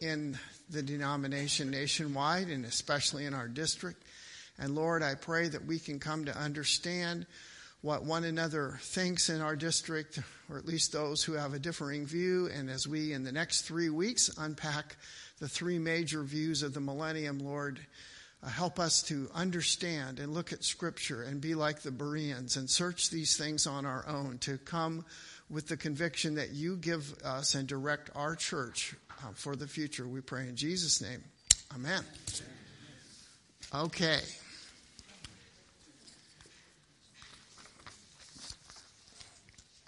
in the denomination nationwide and especially in our district. And Lord, I pray that we can come to understand what one another thinks in our district, or at least those who have a differing view. And as we, in the next three weeks, unpack the three major views of the millennium, Lord, uh, help us to understand and look at Scripture and be like the Bereans and search these things on our own, to come with the conviction that you give us and direct our church uh, for the future. We pray in Jesus' name. Amen. Okay.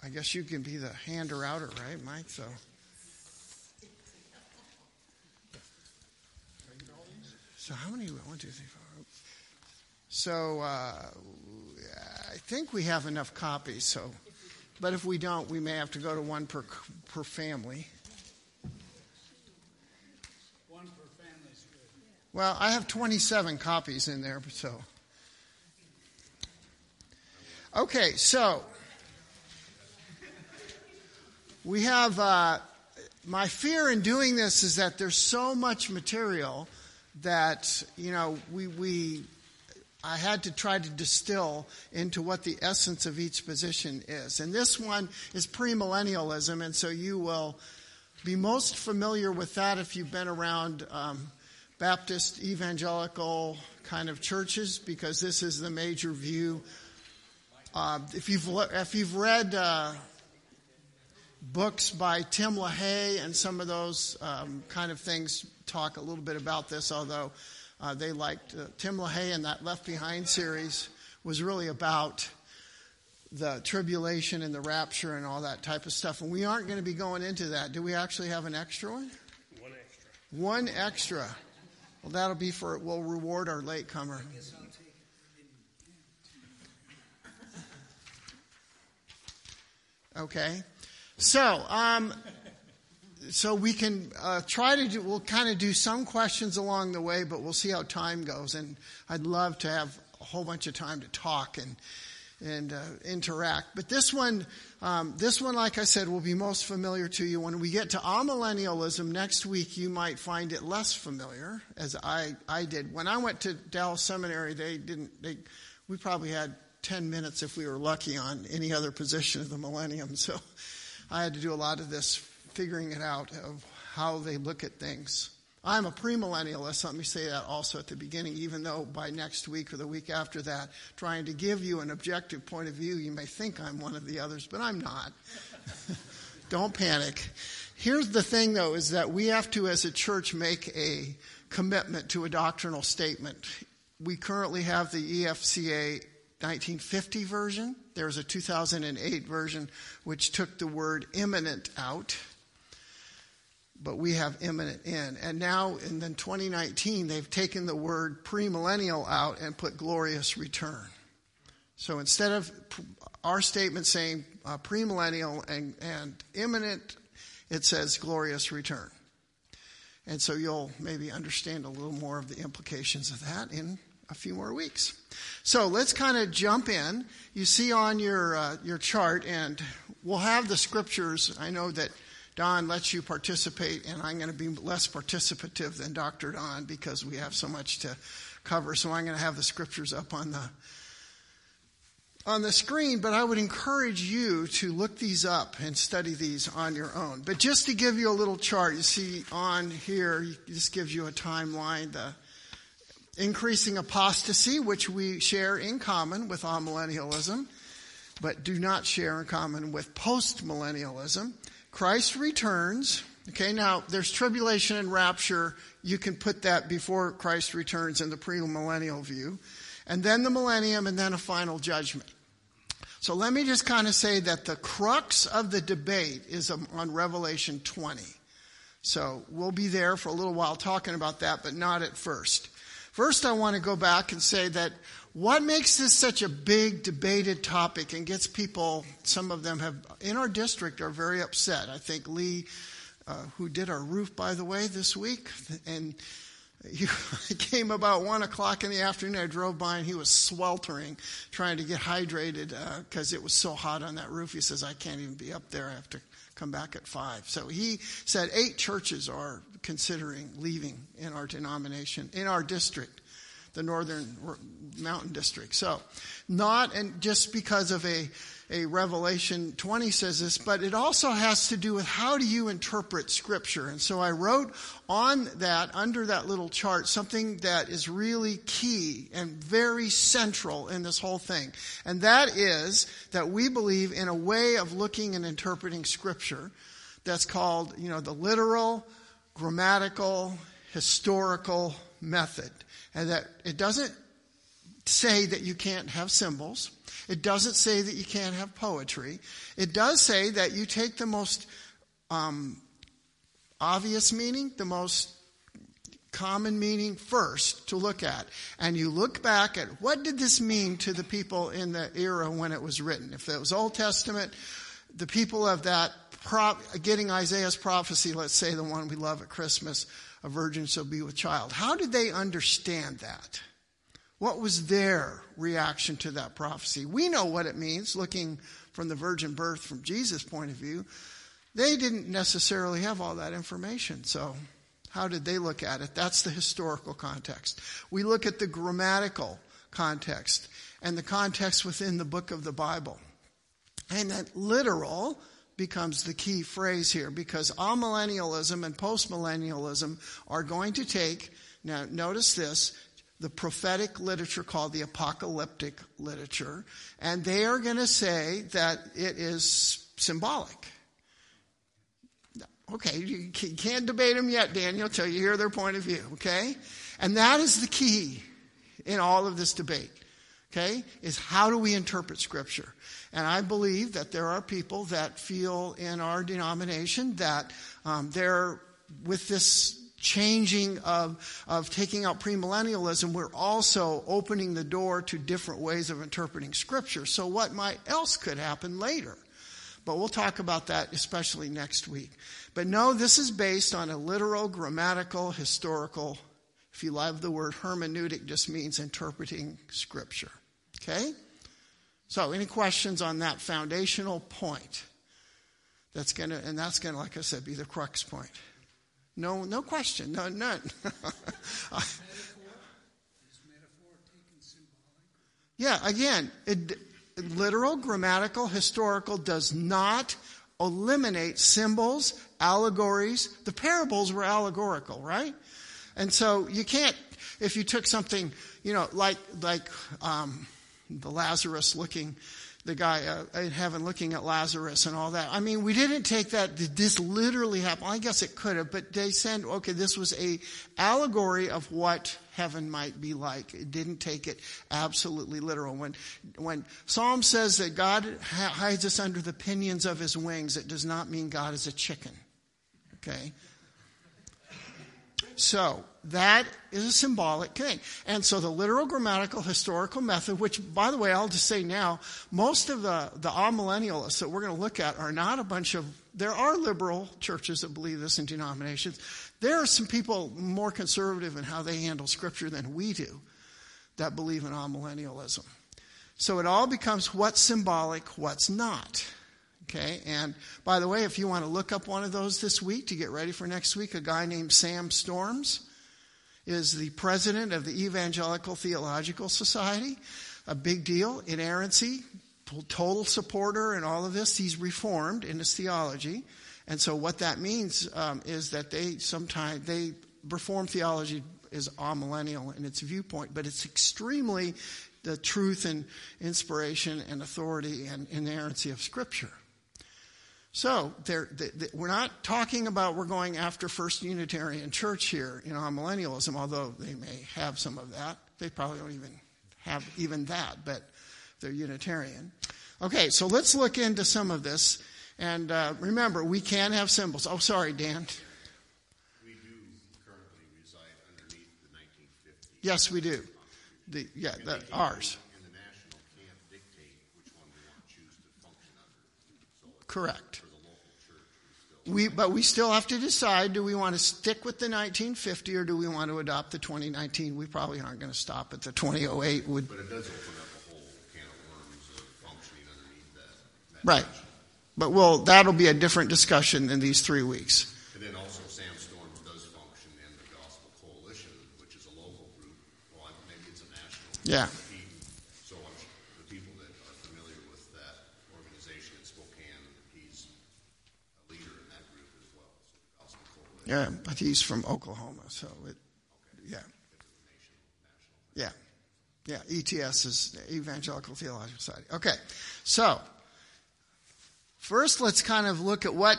I guess you can be the hander outer, right, Mike? So. So how many? One, two, three, four. So uh, I think we have enough copies. So, but if we don't, we may have to go to one per per family. One per family's good. Well, I have 27 copies in there, so. Okay, so we have, uh, my fear in doing this is that there's so much material that, you know, we, we, I had to try to distill into what the essence of each position is. And this one is premillennialism, and so you will be most familiar with that if you've been around um, Baptist evangelical kind of churches because this is the major view. Uh, if you've if you've read uh, books by Tim LaHaye and some of those um, kind of things, talk a little bit about this. Although uh, they liked uh, Tim LaHaye and that Left Behind series was really about the tribulation and the rapture and all that type of stuff. And we aren't going to be going into that. Do we actually have an extra one? One extra. One extra. Well, that'll be for, we'll reward our latecomer. Okay. So, um, so we can uh, try to do, we'll kind of do some questions along the way, but we'll see how time goes. And I'd love to have a whole bunch of time to talk and, and uh, interact. But this one, um, this one, like I said, will be most familiar to you. When we get to amillennialism next week, you might find it less familiar, as I, I did. When I went to Dallas Seminary, they didn't. They, we probably had ten minutes if we were lucky on any other position of the millennium. So I had to do a lot of this figuring it out of how they look at things. I'm a premillennialist. Let me say that also at the beginning, even though by next week or the week after that, trying to give you an objective point of view, you may think I'm one of the others, but I'm not. Don't panic. Here's the thing though, is that we have to as a church make a commitment to a doctrinal statement. We currently have the EFCA 1950 version. There's a 2008 version which took the word imminent out but we have imminent in. And now in then 2019, they've taken the word premillennial out and put glorious return. So instead of our statement saying uh, premillennial and, and imminent, it says glorious return. And so you'll maybe understand a little more of the implications of that in a few more weeks. So let's kind of jump in. You see on your uh, your chart, and we'll have the scriptures. I know that Don lets you participate, and I'm going to be less participative than Dr. Don because we have so much to cover. So I'm going to have the scriptures up on the on the screen, but I would encourage you to look these up and study these on your own. But just to give you a little chart, you see on here, this gives you a timeline, the increasing apostasy, which we share in common with amillennialism, but do not share in common with postmillennialism. Christ returns. Okay, now there's tribulation and rapture. You can put that before Christ returns in the premillennial view. And then the millennium and then a final judgment. So let me just kind of say that the crux of the debate is on Revelation 20. So we'll be there for a little while talking about that, but not at first. First, I want to go back and say that what makes this such a big debated topic and gets people, some of them have, in our district, are very upset. I think Lee, uh, who did our roof, by the way, this week, and he came about one o'clock in the afternoon. I drove by and he was sweltering, trying to get hydrated because uh, it was so hot on that roof. He says, "I can't even be up there. I have to come back at five. So he said eight churches are considering leaving in our denomination, in our district, the Northern Mountain District. So, not and just because of a a Revelation 20 says this, but it also has to do with how do you interpret Scripture. And so I wrote on that, under that little chart, something that is really key and very central in this whole thing. And that is that we believe in a way of looking and interpreting Scripture that's called, you know, the literal, grammatical, historical method. And that it doesn't say that you can't have symbols. It doesn't say that you can't have poetry. It does say that you take the most um, obvious meaning, the most common meaning first to look at. And you look back at what did this mean to the people in the era when it was written. If it was Old Testament, the people of that, getting Isaiah's prophecy, let's say the one we love at Christmas, a virgin shall be with child. How did they understand that? What was their reaction to that prophecy? We know what it means, looking from the virgin birth from Jesus' point of view. They didn't necessarily have all that information. So, how did they look at it? That's the historical context. We look at the grammatical context and the context within the book of the Bible. And that literal becomes the key phrase here because amillennialism and postmillennialism are going to take, now notice this, the prophetic literature called the apocalyptic literature, and they are going to say that it is symbolic. Okay, you can't debate them yet, Daniel, till you hear their point of view, okay? And that is the key in all of this debate, okay? Is how do we interpret Scripture? And I believe that there are people that feel in our denomination that um, they're with this changing of, of taking out premillennialism, we're also opening the door to different ways of interpreting Scripture. So, what might else could happen later? But we'll talk about that especially next week. But no, this is based on a literal, grammatical, historical, if you love the word hermeneutic, just means interpreting Scripture. Okay? So, any questions on that foundational point? That's gonna, and that's gonna, like I said, be the crux point. No, no question. No, none. yeah, again, it, literal, grammatical, historical does not eliminate symbols, allegories. The parables were allegorical, right? And so you can't, if you took something, you know, like like um, the Lazarus looking the guy uh, in heaven looking at Lazarus and all that. I mean, we didn't take that, did this literally happen? I guess it could have, but they said, okay, this was a allegory of what heaven might be like. It didn't take it absolutely literal. When, when Psalm says that God hides us under the pinions of his wings, it does not mean God is a chicken. Okay? So, that is a symbolic thing. And so the literal grammatical historical method, which by the way, I'll just say now, most of the, the amillennialists that we're going to look at are not a bunch of, there are liberal churches that believe this in denominations. There are some people more conservative in how they handle scripture than we do that believe in amillennialism. So it all becomes what's symbolic, what's not. Okay, and by the way, if you want to look up one of those this week to get ready for next week, a guy named Sam Storms is the president of the Evangelical Theological Society. A big deal, inerrancy, total supporter in all of this. He's reformed in his theology. And so what that means um, is that they sometimes, they, reformed theology is amillennial in its viewpoint, but it's extremely the truth and inspiration and authority and inerrancy of Scripture. So they're, they, we're not talking about we're going after First Unitarian Church here in millennialism, although they may have some of that. They probably don't even have even that, but they're Unitarian. Okay, so let's look into some of this. And uh, remember, we can have symbols. Oh, sorry, Dan. We do currently reside underneath the 1950. Yes, we do. The, yeah, the, ours. Correct. We, but we still have to decide do we want to stick with the 1950 or do we want to adopt the 2019? We probably aren't going to stop at the 2008. Would, but it does open up a whole can of worms of functioning underneath that. that right. But we'll, that'll be a different discussion in these three weeks. And then also Sam Storms does function in the Gospel Coalition, which is a local group. Well, maybe it's a national. Yeah. So I'm, su- the people that are familiar with that organization in Spokane, he's a leader in that group as well. So the Gospel Coalition. Yeah, but he's from Oklahoma, so it, yeah. Yeah. Yeah, ETS is Evangelical Theological Society. Okay, so first let's kind of look at what,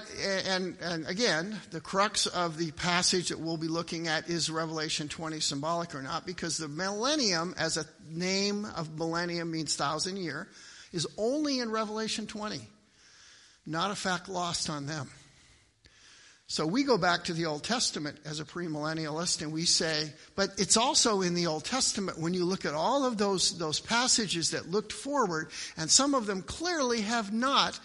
and, and again, the crux of the passage that we'll be looking at is Revelation 20 symbolic or not, because the millennium, as a name of millennium means thousand year, is only in Revelation 20. Not a fact lost on them. So we go back to the Old Testament as a premillennialist and we say, but it's also in the Old Testament when you look at all of those, those passages that looked forward, and some of them clearly have not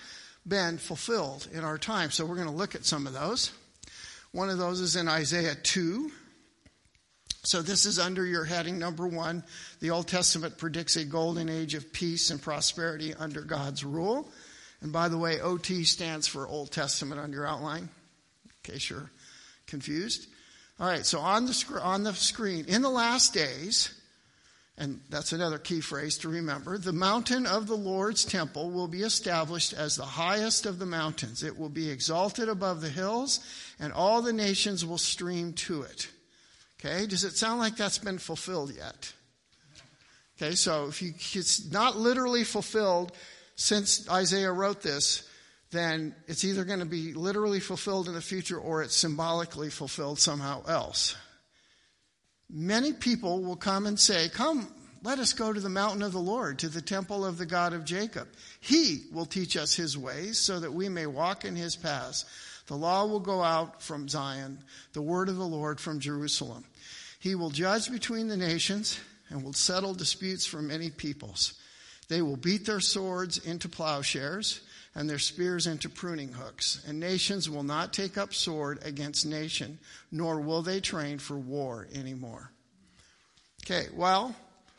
been fulfilled in our time. So we're going to look at some of those. One of those is in Isaiah 2. So this is under your heading number one. The Old Testament predicts a golden age of peace and prosperity under God's rule. And by the way, OT stands for Old Testament on your outline case you're confused. All right, so on the, sc- on the screen, in the last days, and that's another key phrase to remember, the mountain of the Lord's temple will be established as the highest of the mountains. It will be exalted above the hills, and all the nations will stream to it. Okay, does it sound like that's been fulfilled yet? Okay, so if you, it's not literally fulfilled since Isaiah wrote this, then it's either going to be literally fulfilled in the future or it's symbolically fulfilled somehow else. Many people will come and say, Come, let us go to the mountain of the Lord, to the temple of the God of Jacob. He will teach us his ways so that we may walk in his paths. The law will go out from Zion, the word of the Lord from Jerusalem. He will judge between the nations and will settle disputes for many peoples. They will beat their swords into plowshares and their spears into pruning hooks. And nations will not take up sword against nation, nor will they train for war anymore. Okay, well,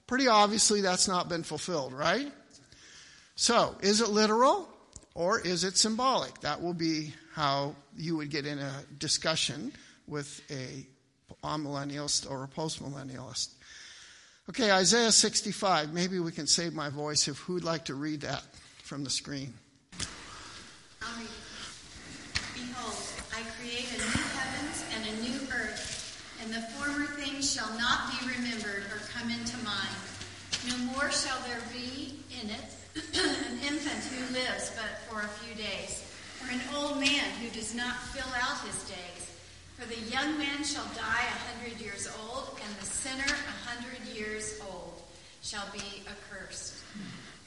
pretty obviously that's not been fulfilled, right? So, is it literal or is it symbolic? That will be how you would get in a discussion with a amillennialist or a postmillennialist. Okay, Isaiah 65. Maybe we can save my voice if who'd like to read that from the screen. Behold, I create a new heavens and a new earth, and the former things shall not be remembered or come into mind. No more shall there be in it an infant who lives but for a few days, or an old man who does not fill out his days. For the young man shall die a hundred years old, and the sinner a hundred years old shall be accursed.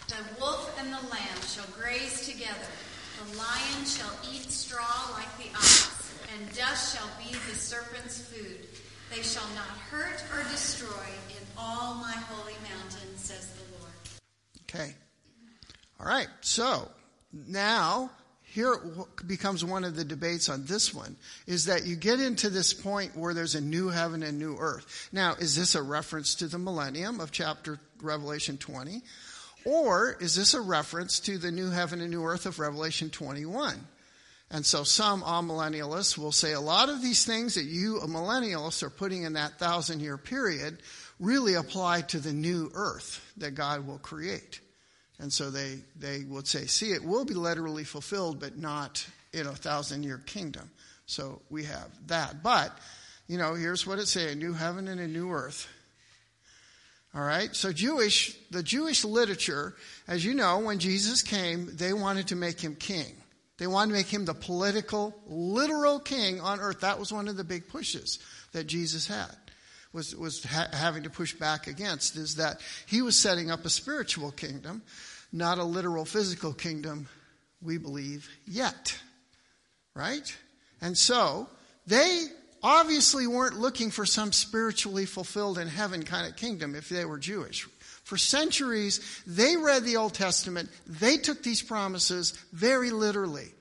The wolf and the lamb shall graze together. The lion shall eat straw like the ox, and dust shall be the serpent's food. They shall not hurt or destroy in all my holy mountain, says the Lord. Okay. All right. So now here becomes one of the debates on this one is that you get into this point where there's a new heaven and new earth. Now, is this a reference to the millennium of chapter Revelation 20? Or is this a reference to the new heaven and new earth of Revelation 21? And so some amillennialists will say a lot of these things that you millennialists are putting in that thousand year period really apply to the new earth that God will create. And so they, they would say, see, it will be literally fulfilled, but not in a thousand year kingdom. So we have that. But, you know, here's what it says a new heaven and a new earth. All right. So Jewish, the Jewish literature, as you know, when Jesus came, they wanted to make him king. They wanted to make him the political, literal king on earth. That was one of the big pushes that Jesus had, was, was ha- having to push back against, is that he was setting up a spiritual kingdom, not a literal physical kingdom, we believe, yet. Right? And so, they obviously weren't looking for some spiritually fulfilled in heaven kind of kingdom if they were Jewish. For centuries, they read the Old Testament. They took these promises very literally.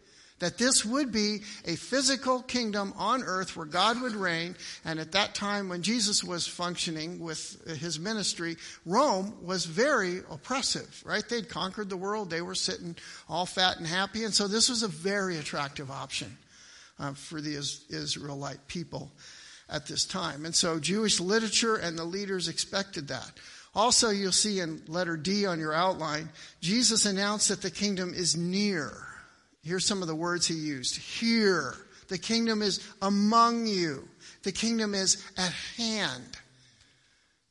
that this would be a physical kingdom on earth where God would reign. And at that time, when Jesus was functioning with his ministry, Rome was very oppressive, right? They'd conquered the world. They were sitting all fat and happy. And so this was a very attractive option uh, for the Israelite people at this time. And so Jewish literature and the leaders expected that. Also, you'll see in letter D on your outline, Jesus announced that the kingdom is near. Here's some of the words he used. Here. The kingdom is among you. The kingdom is at hand.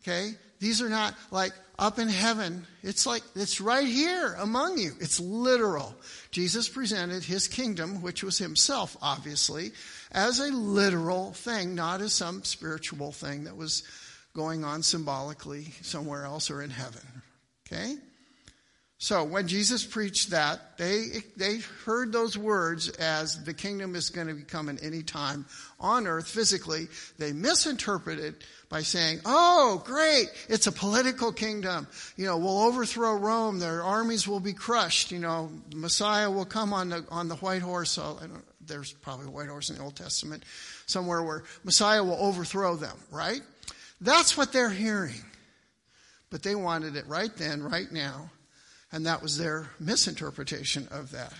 Okay? These are not like up in heaven. It's like, it's right here among you. It's literal. Jesus presented his kingdom, which was himself, obviously, as a literal thing, not as some spiritual thing that was going on symbolically somewhere else or in heaven. Okay? So when Jesus preached that, they, they heard those words as the kingdom is going to be coming any time on earth physically. They misinterpreted by saying, oh, great, it's a political kingdom. You know, we'll overthrow Rome. Their armies will be crushed. You know, Messiah will come on the, on the white horse. So, there's probably a white horse in the Old Testament somewhere where Messiah will overthrow them, right? That's what they're hearing. But they wanted it right then, right now and that was their misinterpretation of that.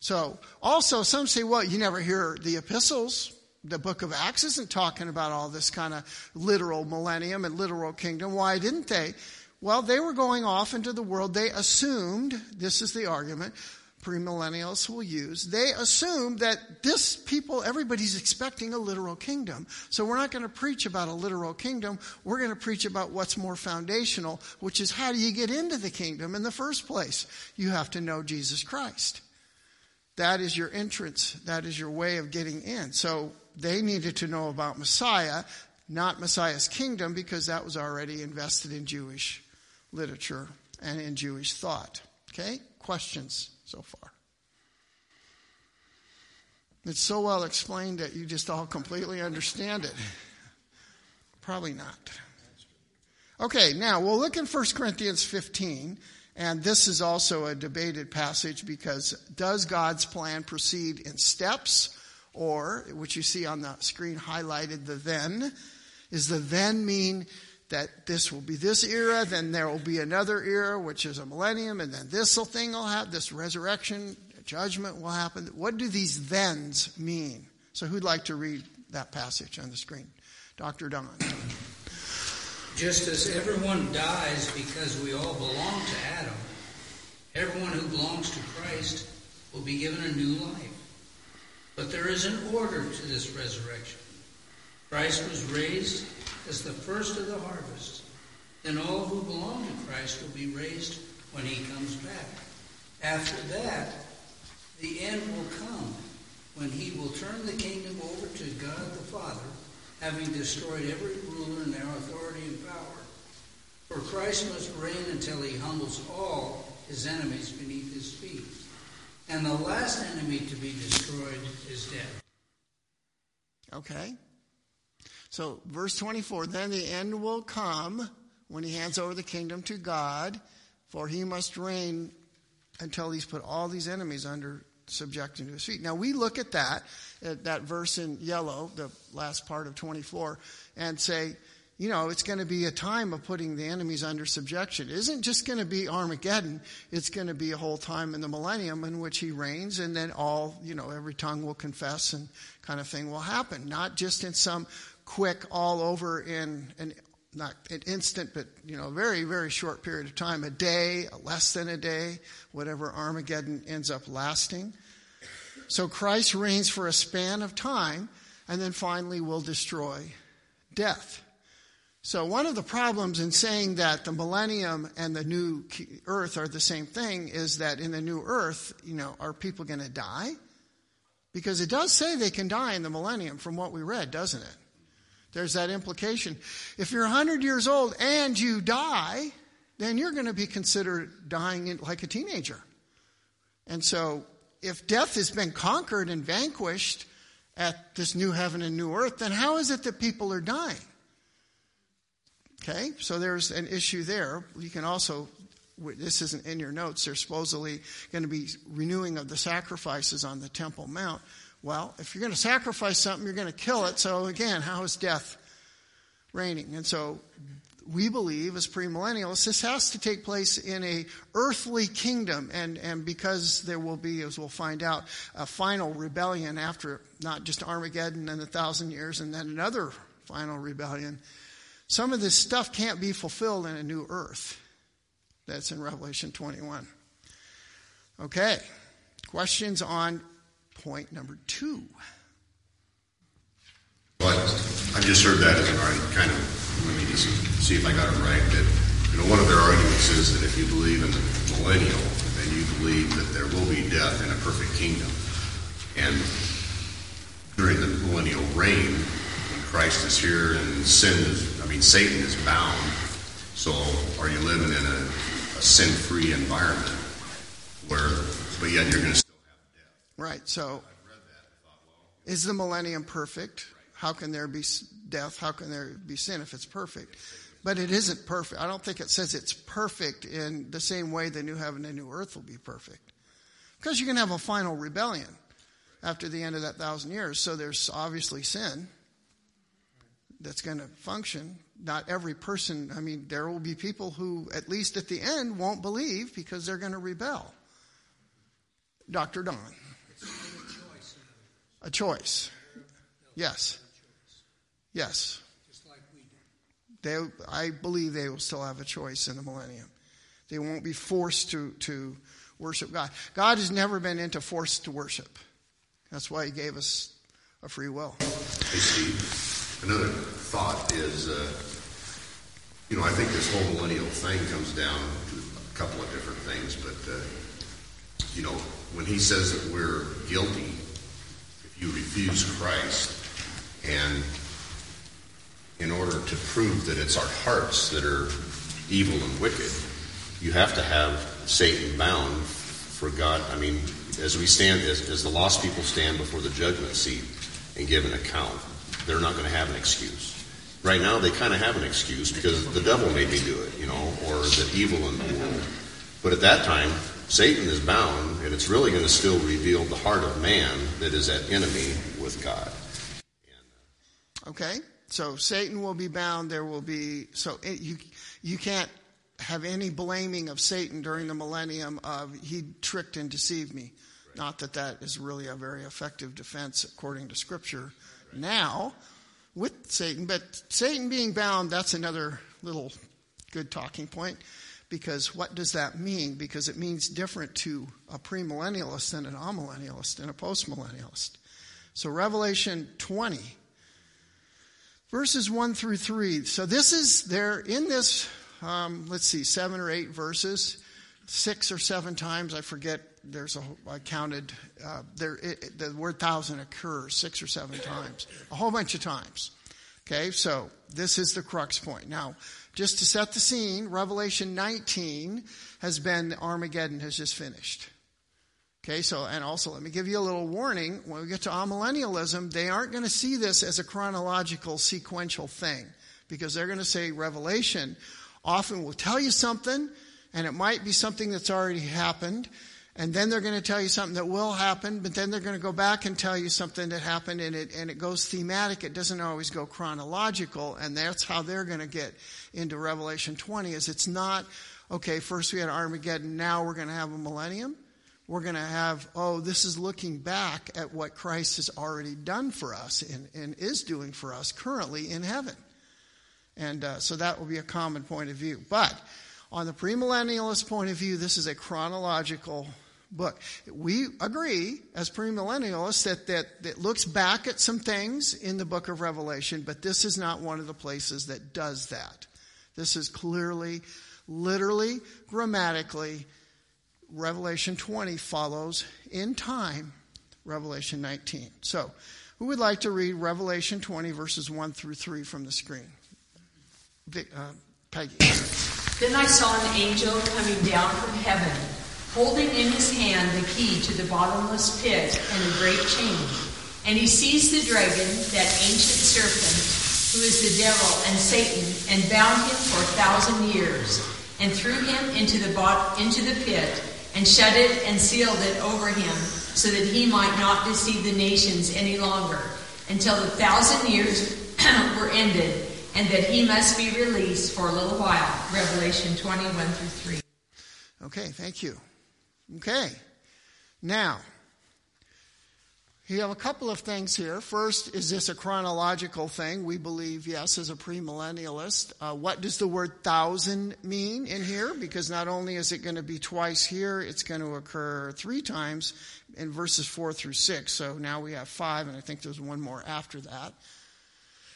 So, also, some say, well, you never hear the epistles. The book of Acts isn't talking about all this kind of literal millennium and literal kingdom. Why didn't they? Well, they were going off into the world. They assumed, this is the argument, premillennialists will use, they assumed that this people, everybody's expecting a literal kingdom. So we're not going to preach about a literal kingdom. We're going to preach about what's more foundational, which is how do you get into the kingdom in the first place? You have to know Jesus Christ. That is your entrance. That is your way of getting in. So they needed to know about Messiah, not Messiah's kingdom, because that was already invested in Jewish literature and in Jewish thought. Okay? Questions? so far. It's so well explained that you just all completely understand it. Probably not. Okay, now we'll look in 1 Corinthians 15, and this is also a debated passage because does God's plan proceed in steps, or, which you see on the screen highlighted, the then? Is the then mean that this will be this era, then there will be another era, which is a millennium, and then this thing will happen, this resurrection, judgment will happen. What do these thens mean? So who'd like to read that passage on the screen? Dr. Don. Just as everyone dies because we all belong to Adam, everyone who belongs to Christ will be given a new life. But there is an order to this resurrection. Christ was raised as the first of the harvest. And all who belong to Christ will be raised when he comes back. After that, the end will come when he will turn the kingdom over to God the Father, having destroyed every ruler and their authority and power. For Christ must reign until he humbles all his enemies beneath his feet. And the last enemy to be destroyed is death. Okay. So, verse 24 then the end will come when he hands over the kingdom to God, for he must reign until he's put all these enemies under subjection to his feet. Now, we look at that, at that verse in yellow, the last part of 24, and say, you know, it's going to be a time of putting the enemies under subjection. It isn't just going to be Armageddon. It's going to be a whole time in the millennium in which he reigns and then all, you know, every tongue will confess and kind of thing will happen. Not just in some quick all over in an not an instant, but you know, a very, very short period of time, a day, less than a day, whatever Armageddon ends up lasting. So Christ reigns for a span of time and then finally will destroy death. So one of the problems in saying that the millennium and the new earth are the same thing is that in the new earth, you know, are people going to die? Because it does say they can die in the millennium from what we read, doesn't it? There's that implication. If you're 100 years old and you die, then you're going to be considered dying like a teenager. And so, if death has been conquered and vanquished at this new heaven and new earth, then how is it that people are dying? Okay, so there's an issue there. You can also this isn't in your notes, there's supposedly going to be renewing of the sacrifices on the Temple Mount. Well, if you're going to sacrifice something, you're going to kill it. So again, how is death reigning? And so we believe as premillennialists, this has to take place in a earthly kingdom. And, and because there will be, as we'll find out, a final rebellion after not just Armageddon and a thousand years and then another final rebellion, some of this stuff can't be fulfilled in a new earth. That's in Revelation 21. Okay. Questions on point number two? Well, I just heard that as an argument, kind of, let me just see if I got it right, that, you know, one of their arguments is that if you believe in the millennial, then you believe that there will be death in a perfect kingdom. And during the millennial reign, when Christ is here and sin is, I mean, Satan is bound, so are you living in a a sin-free environment where, but yet you're going to still have death. Right. So, is the millennium perfect? How can there be death? How can there be sin if it's perfect? But it isn't perfect. I don't think it says it's perfect in the same way the new heaven and new earth will be perfect. Because you can have a final rebellion after the end of that thousand years. So there's obviously sin that's going to function not every person, I mean, there will be people who, at least at the end, won't believe because they're going to rebel. Dr. Don. A choice. Yes. Yes. They, I believe they will still have a choice in the millennium. They won't be forced to, to worship God. God has never been into forced to worship. That's why He gave us a free will. Another thought is, uh, you know, I think this whole millennial thing comes down to a couple of different things, but, uh, you know, when he says that we're guilty, if you refuse Christ, and in order to prove that it's our hearts that are evil and wicked, you have to have Satan bound for God. I mean, as we stand, as, as the lost people stand before the judgment seat and give an account, they're not going to have an excuse. Right now, they kind of have an excuse because the devil made me do it, you know, or the evil in the world. But at that time, Satan is bound, and it's really going to still reveal the heart of man that is at enemy with God. Uh, okay, so Satan will be bound. There will be so it, you you can't have any blaming of Satan during the millennium of he tricked and deceived me. Not that that is really a very effective defense according to Scripture now with Satan. But Satan being bound, that's another little good talking point. Because what does that mean? Because it means different to a premillennialist than an amillennialist and a postmillennialist. So Revelation 20, verses 1 through 3. So this is there in this, um, let's see, seven or eight verses, six or seven times, I forget there's a I counted uh, there it, the word thousand occurs six or seven times, a whole bunch of times. Okay, so this is the crux point. Now, just to set the scene, Revelation 19 has been Armageddon has just finished. Okay, so and also let me give you a little warning. When we get to amillennialism, they aren't going to see this as a chronological, sequential thing because they're going to say Revelation often will tell you something, and it might be something that's already happened, and then they're going to tell you something that will happen, but then they're going to go back and tell you something that happened, and it and it goes thematic. It doesn't always go chronological, and that's how they're going to get into Revelation 20. Is it's not okay. First we had Armageddon. Now we're going to have a millennium. We're going to have oh, this is looking back at what Christ has already done for us and, and is doing for us currently in heaven, and uh, so that will be a common point of view, but. On the premillennialist point of view, this is a chronological book. We agree as premillennialists that, that that looks back at some things in the book of Revelation, but this is not one of the places that does that. This is clearly, literally, grammatically, Revelation 20 follows in time Revelation 19. So, who would like to read Revelation 20, verses 1 through 3 from the screen? Uh, Peggy. Then I saw an angel coming down from heaven holding in his hand the key to the bottomless pit and a great chain. And he seized the dragon, that ancient serpent, who is the devil and Satan, and bound him for a thousand years. and threw him into the, bot- into the pit, and shut it and sealed it over him, so that he might not deceive the nations any longer, until the thousand years were ended, and that he must be released for a little while. Revelation 21 through 3. Okay, thank you. Okay. Now, you have a couple of things here. First, is this a chronological thing? We believe, yes, as a premillennialist. Uh, what does the word thousand mean in here? Because not only is it going to be twice here, it's going to occur three times in verses four through six. So now we have five, and I think there's one more after that.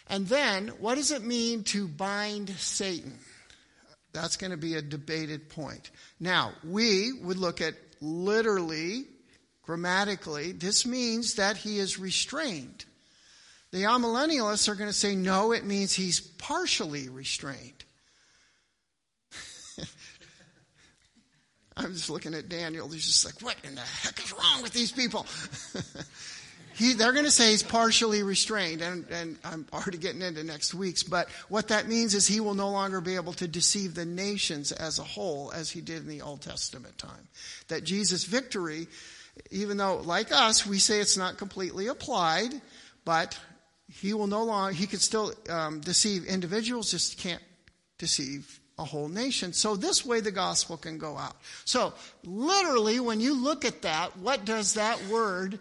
And then, what does it mean to bind Satan? That's going to be a debated point. Now, we would look at literally grammatically, this means that he is restrained. The amillennialists are going to say, no, it means he's partially restrained. I'm just looking at Daniel. He's just like, what in the heck is wrong with these people? he, they're going to say he's partially restrained, and, and I'm already getting into next week's. But what that means is he will no longer be able to deceive the nations as a whole, as he did in the Old Testament time. That Jesus' victory even though, like us, we say it's not completely applied, but he will no longer, he could still um, deceive individuals, just can't deceive a whole nation. So this way the gospel can go out. So literally, when you look at that, what does that word,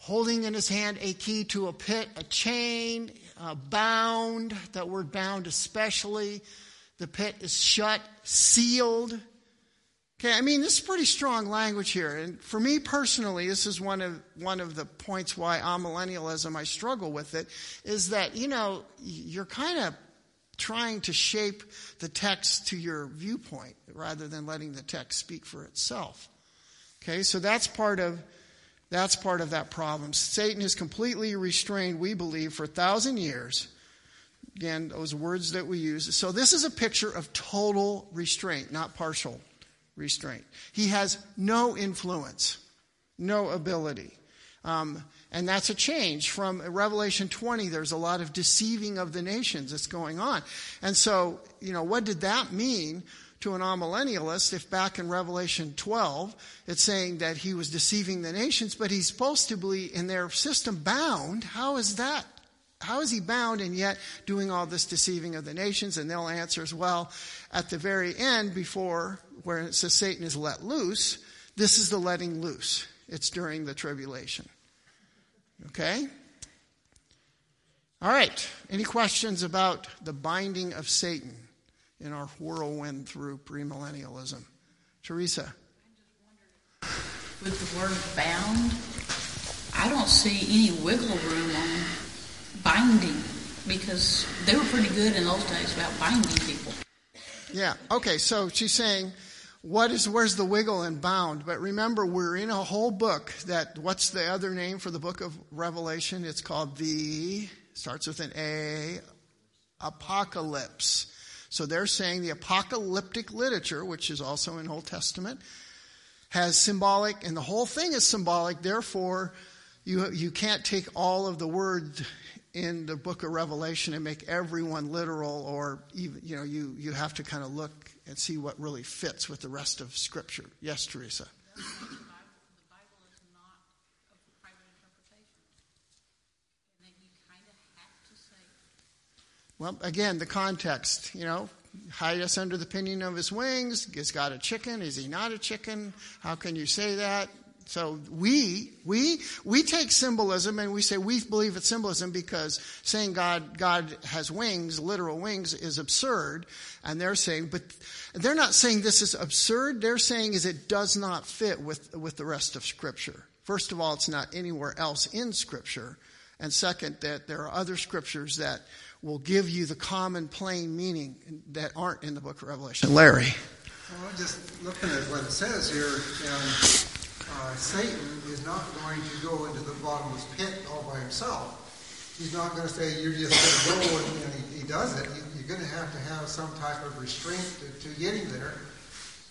holding in his hand a key to a pit, a chain, uh, bound, that word bound especially, the pit is shut, sealed, Okay, I mean, this is pretty strong language here. And for me personally, this is one of, one of the points why amillennialism, I struggle with it, is that, you know, you're kind of trying to shape the text to your viewpoint rather than letting the text speak for itself. Okay, so that's part of, that's part of that problem. Satan is completely restrained, we believe, for a thousand years. Again, those words that we use. So this is a picture of total restraint, not partial restraint. He has no influence, no ability. Um, and that's a change from Revelation 20. There's a lot of deceiving of the nations that's going on. And so, you know, what did that mean to an amillennialist if back in Revelation 12 it's saying that he was deceiving the nations, but he's supposed to be in their system bound? How is that how is he bound and yet doing all this deceiving of the nations? And they'll answer as well at the very end, before where it says Satan is let loose, this is the letting loose. It's during the tribulation. Okay? All right. Any questions about the binding of Satan in our whirlwind through premillennialism? Teresa. With the word bound, I don't see any wiggle room on binding because they were pretty good in those days about binding people. Yeah. Okay. So she's saying, what is where's the wiggle and bound? But remember, we're in a whole book that. What's the other name for the book of Revelation? It's called the starts with an A, Apocalypse. So they're saying the apocalyptic literature, which is also in Old Testament, has symbolic, and the whole thing is symbolic. Therefore, you you can't take all of the words in the book of Revelation and make everyone literal, or even, you know, you, you have to kind of look and see what really fits with the rest of Scripture. Yes, Teresa. Well, again, the context, you know, hide us under the pinion of his wings. Is God a chicken? Is he not a chicken? How can you say that? So we, we, we take symbolism and we say we believe it's symbolism because saying God, God has wings, literal wings, is absurd. And they're saying, but they're not saying this is absurd. They're saying is it does not fit with, with the rest of scripture. First of all, it's not anywhere else in scripture. And second, that there are other scriptures that will give you the common plain meaning that aren't in the book of Revelation. Larry. Well, just looking at what it says here, um, uh, Satan is not going to go into the bottomless pit all by himself. He's not going to say, you're just going to go and, and he, he, does it. You, are going to have to have some type of restraint to, to there.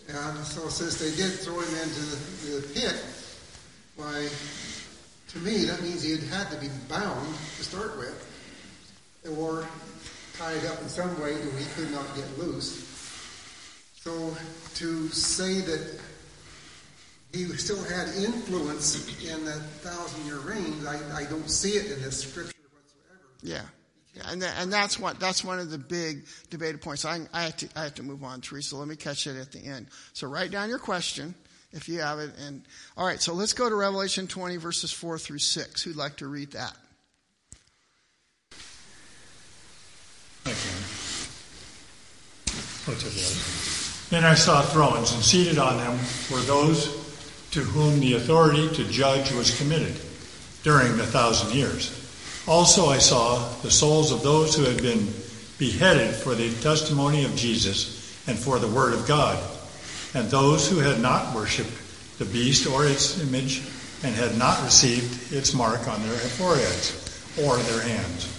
And so since they did throw him into the, the pit, why, to me, that means he had to be bound to start with, or tied up in some way that we could not get loose. So to say that he still had influence in that thousand year reign, I, I don't see it in this scripture whatsoever. Yeah. Yeah, and, and that's what that's one of the big debated points. I, I, have to I have to move on, Teresa. Let me catch it at the end. So write down your question if you have it. And all right, so let's go to Revelation 20 verses 4 through 6. Who'd like to read that? I can. Then I saw thrones, and seated on them were those to whom the authority to judge was committed during the thousand years. Also, I saw the souls of those who had been beheaded for the testimony of Jesus and for the word of God, and those who had not worshipped the beast or its image and had not received its mark on their foreheads or their hands.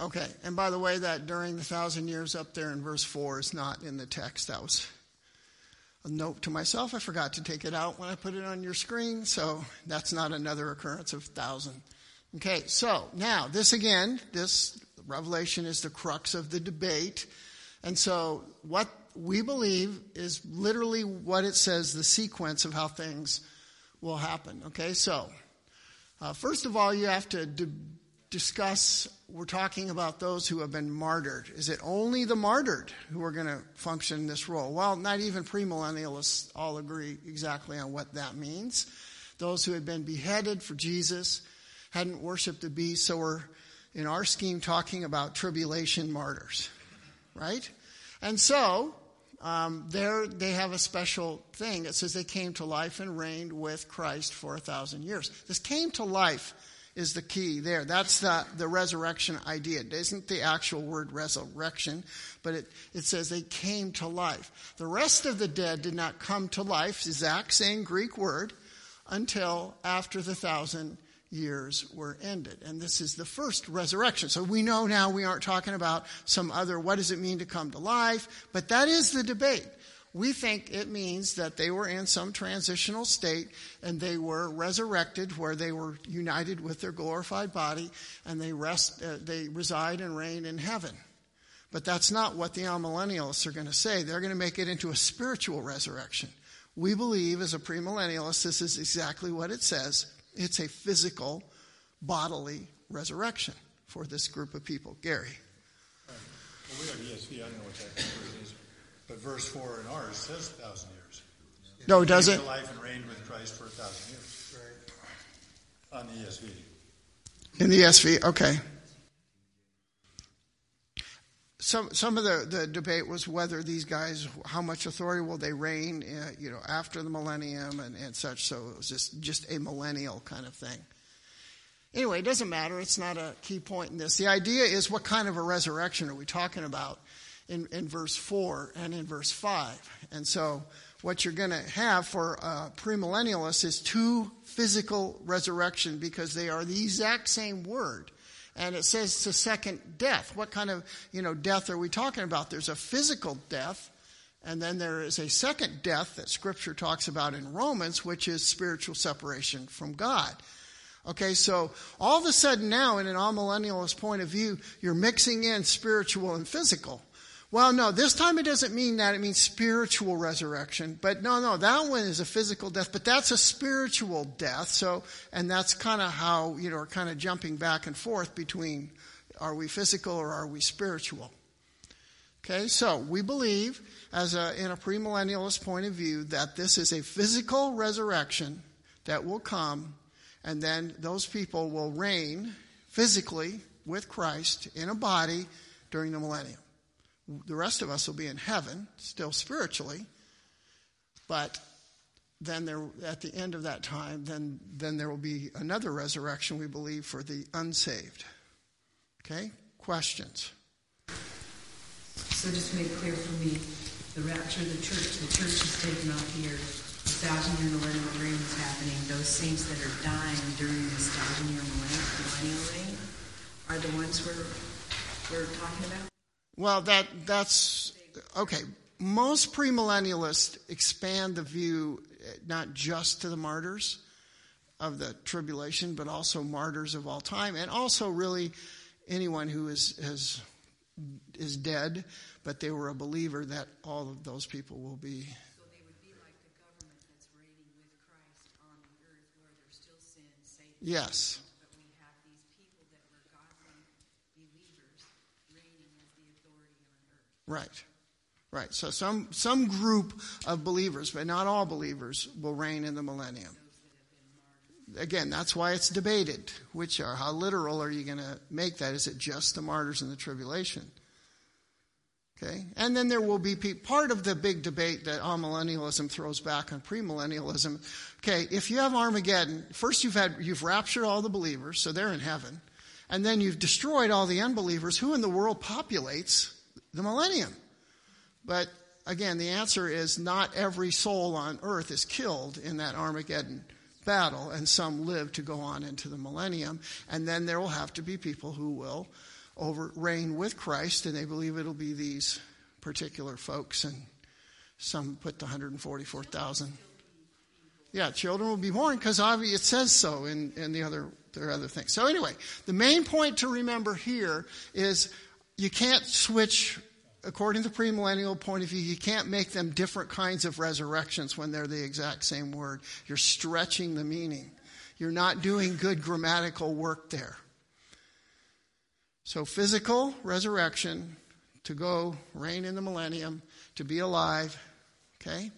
Okay, and by the way, that during the thousand years up there in verse 4 is not in the text. That was a note to myself. I forgot to take it out when I put it on your screen, so that's not another occurrence of thousand. Okay, so now this again, this Revelation is the crux of the debate. And so, what we believe is literally what it says, the sequence of how things will happen. Okay, so uh, first of all, you have to discuss. We're talking about those who have been martyred. Is it only the martyred who are going to function in this role? Well, not even premillennialists all agree exactly on what that means. Those who had been beheaded for Jesus hadn't worshipped the beast, so we're in our scheme talking about tribulation martyrs, right? And so, um, there they have a special thing. It says they came to life and reigned with Christ for a thousand years. This came to life is the key there. That's the, the resurrection idea. It isn't the actual word resurrection, but it, it says they came to life. The rest of the dead did not come to life, exact same Greek word, until after the thousand years were ended. And this is the first resurrection. So we know now we aren't talking about some other, what does it mean to come to life? But that is the debate. We think it means that they were in some transitional state and they were resurrected where they were united with their glorified body and they rest, uh, they reside and reign in heaven. But that's not what the amillennialists are going to say. They're going to make it into a spiritual resurrection. We believe as a premillennialist, this is exactly what it says. It's a physical, bodily resurrection for this group of people. Gary. Well, we have ESV. I don't know what that but verse four in ours says thousand years. No, it does it? Life and reigned with Christ for a thousand years. Right. On the ESV. In the ESV, okay. Some some of the, the debate was whether these guys, how much authority will they reign, uh, you know, after the millennium and, and such. So it was just just a millennial kind of thing. Anyway, it doesn't matter. It's not a key point in this. The idea is what kind of a resurrection are we talking about in, in verse 4 and in verse 5. And so what you're going to have for a premillennialist is two physical resurrection because they are the exact same word. And it says a second death. What kind of, you know, death are we talking about? There's a physical death, and then there is a second death that scripture talks about in Romans, which is spiritual separation from God. Okay, so all of a sudden now, in an amillennialist point of view, you're mixing in spiritual and physical. Well, no, this time it doesn't mean that. It means spiritual resurrection. But no, no, that one is a physical death, but that's a spiritual death. So, and that's kind of how, you know, we're kind of jumping back and forth between are we physical or are we spiritual? Okay, so we believe, as a, in a premillennialist point of view, that this is a physical resurrection that will come, and then those people will reign physically with Christ in a body during the millennium. The rest of us will be in heaven, still spiritually, but then there, at the end of that time, then, then there will be another resurrection, we believe, for the unsaved. Okay? Questions? So just make clear for me, the rapture of the church, the church is taken off here. the thousand year millennial reign is happening, those saints that are dying during this thousand year millennial reign are the ones we're, we're talking about? Well, that that's okay. Most premillennialists expand the view eh, not just to the martyrs of the tribulation, but also martyrs of all time, and also really anyone who is has is dead, but they were a believer. That all of those people will be. So they would be like the government that's reigning with Christ on earth, where there's still sin, Satan. Yes. But we have these people that were godly believers reigning as the authority on earth. Right. Right. So some some group of believers, but not all believers, will reign in the millennium. Again, that's why it's debated. Which are how literal are you going to make that? Is it just the martyrs in the tribulation? Okay, and then there will be pe- part of the big debate that amillennialism throws back on premillennialism. Okay, if you have Armageddon, first you've had you've raptured all the believers, so they're in heaven, and then you've destroyed all the unbelievers. Who in the world populates the millennium? But again, the answer is not every soul on earth is killed in that Armageddon battle, and some live to go on into the millennium. And then there will have to be people who will over reign with Christ, and they believe it'll be these particular folks, and some put the 144,000. Yeah, children will be born because obviously it says so in, in the other there are other things. So anyway, the main point to remember here is you can't switch according to the premillennial point of view, you can't make them different kinds of resurrections when they're the exact same word. You're stretching the meaning. You're not doing good grammatical work there. So, physical resurrection, to go reign in the millennium, to be alive, okay?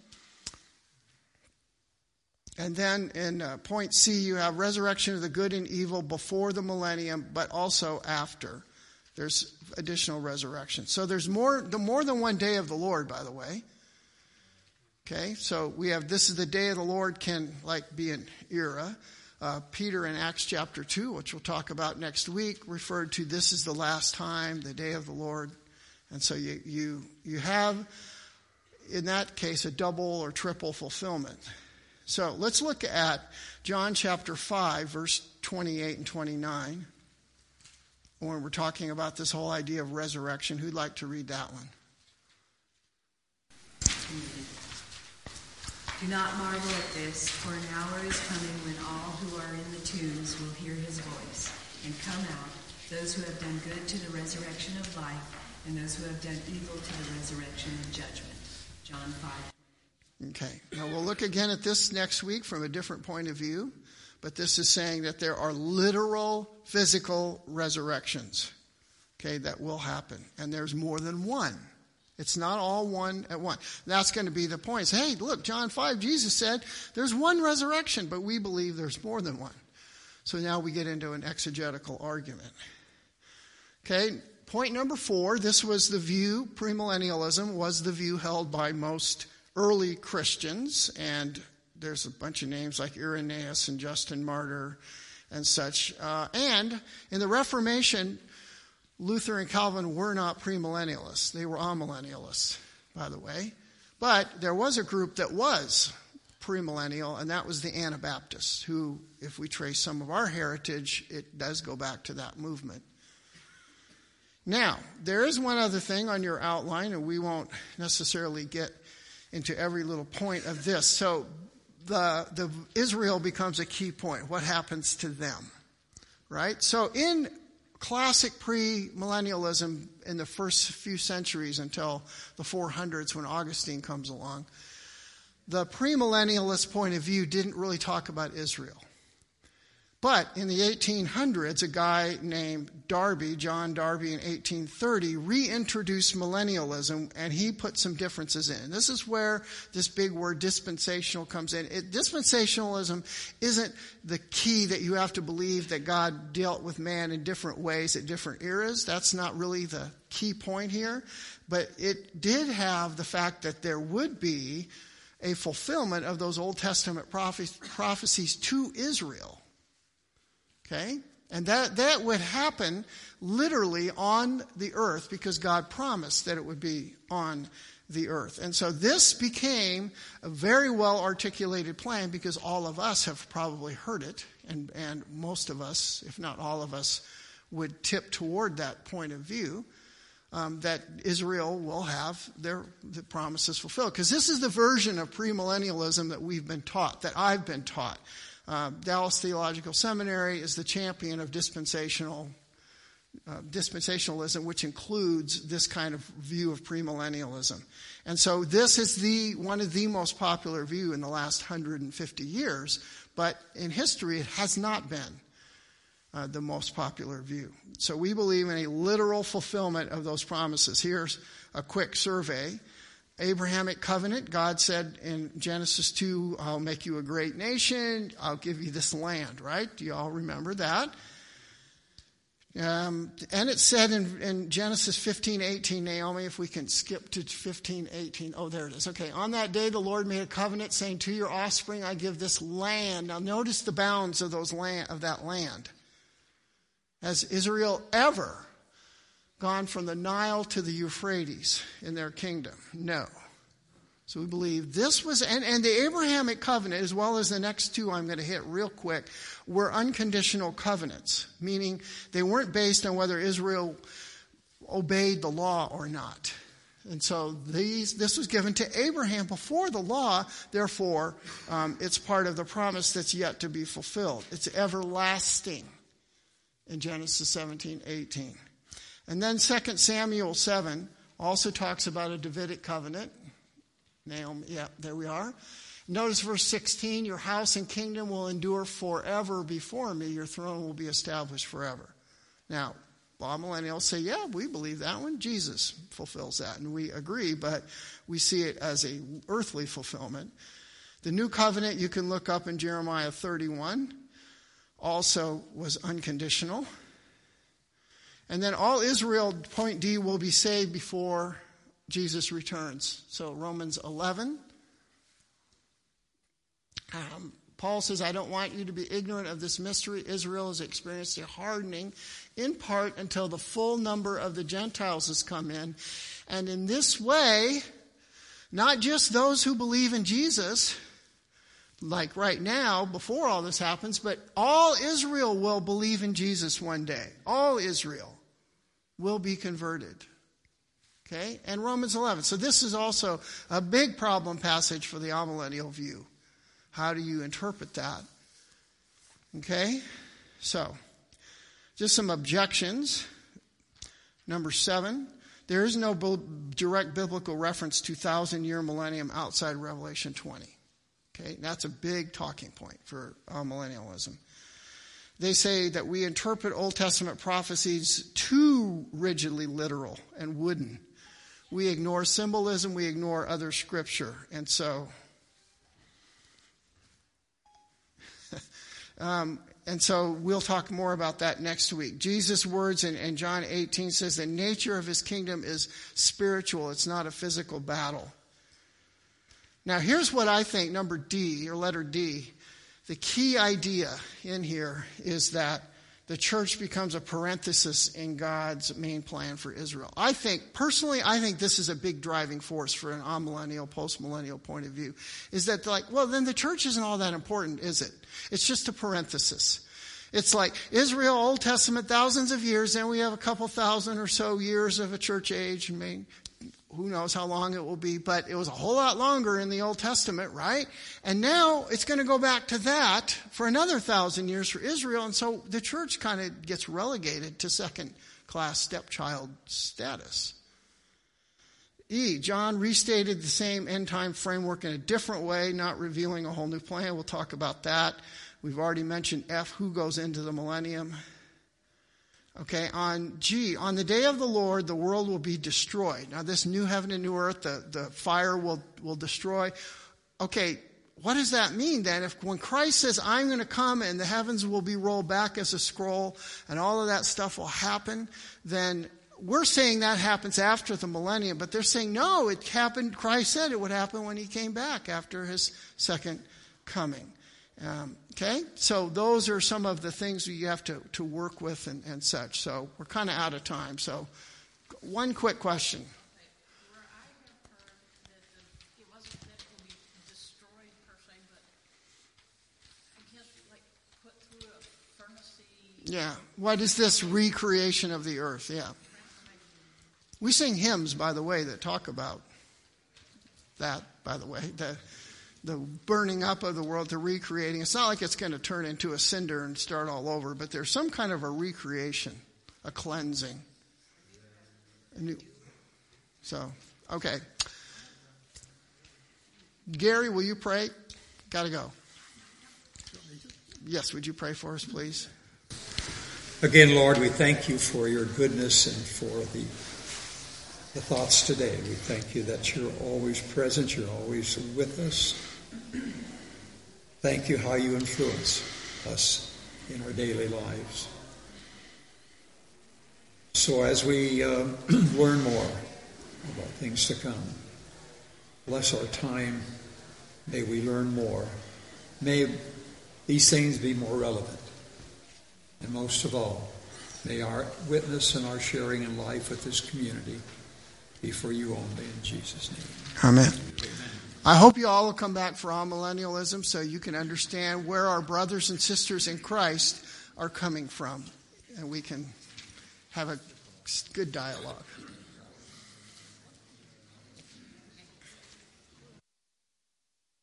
And then in uh, point C, you have resurrection of the good and evil before the millennium, but also after. There's additional resurrection. So there's more, the more than one day of the Lord, by the way. Okay, so we have this is the day of the Lord can like be an era. Uh, Peter in Acts chapter 2, which we'll talk about next week, referred to this is the last time, the day of the Lord. And so you, you, you have, in that case, a double or triple fulfillment. So let's look at John chapter 5, verse 28 and 29 when we're talking about this whole idea of resurrection. Who'd like to read that one? Do not marvel at this, for an hour is coming when all who are in the tombs will hear his voice and come out, those who have done good to the resurrection of life, and those who have done evil to the resurrection of judgment. John 5. Okay. Now we'll look again at this next week from a different point of view. But this is saying that there are literal physical resurrections, okay, that will happen. And there's more than one. It's not all one at one. That's going to be the point. Say, hey, look, John 5, Jesus said there's one resurrection, but we believe there's more than one. So now we get into an exegetical argument. Okay, point number four this was the view, premillennialism was the view held by most early Christians and there's a bunch of names like Irenaeus and Justin Martyr and such. Uh, and in the Reformation, Luther and Calvin were not premillennialists. They were amillennialists, by the way. But there was a group that was premillennial, and that was the Anabaptists, who, if we trace some of our heritage, it does go back to that movement. Now, there is one other thing on your outline, and we won't necessarily get into every little point of this. So, the, the Israel becomes a key point. What happens to them? Right? So in classic premillennialism in the first few centuries until the 400s when Augustine comes along, the premillennialist point of view didn't really talk about Israel. But in the 1800s, a guy named Darby, John Darby in 1830, reintroduced millennialism and he put some differences in. This is where this big word dispensational comes in. It, dispensationalism isn't the key that you have to believe that God dealt with man in different ways at different eras. That's not really the key point here. But it did have the fact that there would be a fulfillment of those Old Testament prophecies to Israel. Okay? And that, that would happen literally on the earth because God promised that it would be on the earth. And so this became a very well articulated plan because all of us have probably heard it, and, and most of us, if not all of us, would tip toward that point of view. Um, that Israel will have their the promises fulfilled. Because this is the version of premillennialism that we've been taught, that I've been taught. Uh, Dallas Theological Seminary is the champion of dispensational uh, dispensationalism, which includes this kind of view of premillennialism. And so this is the one of the most popular view in the last 150 years, but in history it has not been uh, the most popular view. So we believe in a literal fulfillment of those promises. Here's a quick survey. Abrahamic covenant, God said in Genesis 2, I'll make you a great nation, I'll give you this land, right? Do you all remember that? Um, and it said in, in, Genesis 15, 18, Naomi, if we can skip to 15, 18. Oh, there it is. Okay. On that day, the Lord made a covenant saying, to your offspring, I give this land. Now notice the bounds of those land, of that land. Has Israel ever gone from the Nile to the Euphrates in their kingdom? No. So we believe this was, and, and the Abrahamic covenant, as well as the next two I'm going to hit real quick, were unconditional covenants, meaning they weren't based on whether Israel obeyed the law or not. And so these, this was given to Abraham before the law, therefore, um, it's part of the promise that's yet to be fulfilled. It's everlasting in Genesis 17, 18. And then 2 Samuel 7 also talks about a Davidic covenant. Naomi, yeah, there we are. Notice verse 16 Your house and kingdom will endure forever before me, your throne will be established forever. Now, amillennials say, yeah, we believe that one. Jesus fulfills that, and we agree, but we see it as a earthly fulfillment. The new covenant you can look up in Jeremiah 31 also was unconditional. And then all Israel, point D, will be saved before Jesus returns. So Romans 11. Um, Paul says, I don't want you to be ignorant of this mystery. Israel has experienced a hardening in part until the full number of the Gentiles has come in. And in this way, not just those who believe in Jesus, like right now, before all this happens, but all Israel will believe in Jesus one day. All Israel will be converted. Okay? And Romans 11. So this is also a big problem passage for the amillennial view. How do you interpret that? Okay? So, just some objections. Number seven, there is no direct biblical reference to thousand year millennium outside Revelation 20. Okay? That's a big talking point for millennialism. They say that we interpret Old Testament prophecies too rigidly literal and wooden we ignore symbolism, we ignore other scripture. And so, um, and so we'll talk more about that next week. Jesus' words in, in John 18 says the nature of his kingdom is spiritual, it's not a physical battle. Now, here's what I think, number D, or letter D. The key idea in here is that the church becomes a parenthesis in God's main plan for Israel. I think, personally, I think this is a big driving force for an amillennial, postmillennial point of view. Is that like, well, then the church isn't all that important, is it? It's just a parenthesis. It's like Israel, Old Testament, thousands of years, and we have a couple thousand or so years of a church age, and who knows how long it will be, but it was a whole lot longer in the Old Testament, right? And now it's going to go back to that for another thousand years for Israel, and so the church kind of gets relegated to second class stepchild status. E, John restated the same end time framework in a different way, not revealing a whole new plan. We'll talk about that. We've already mentioned F, who goes into the millennium. Okay, on G, on the day of the Lord, the world will be destroyed. Now, this new heaven and new earth, the, the fire will, will destroy. Okay, what does that mean then? If when Christ says, I'm going to come and the heavens will be rolled back as a scroll and all of that stuff will happen, then we're saying that happens after the millennium, but they're saying, no, it happened, Christ said it would happen when he came back after his second coming. Um, okay, so those are some of the things you have to, to work with and, and such. So we're kind of out of time. So, one quick question. Yeah. What is this recreation of the earth? Yeah. We sing hymns, by the way, that talk about that, by the way. That the burning up of the world, the recreating. It's not like it's going to turn into a cinder and start all over, but there's some kind of a recreation, a cleansing. A new, so, okay. Gary, will you pray? Got to go. Yes, would you pray for us, please? Again, Lord, we thank you for your goodness and for the, the thoughts today. We thank you that you're always present, you're always with us. Thank you how you influence us in our daily lives. So as we uh, learn more about things to come, bless our time. May we learn more. May these things be more relevant. And most of all, may our witness and our sharing in life with this community be for you only in Jesus' name. Amen. I hope you all will come back for amillennialism so you can understand where our brothers and sisters in Christ are coming from and we can have a good dialogue.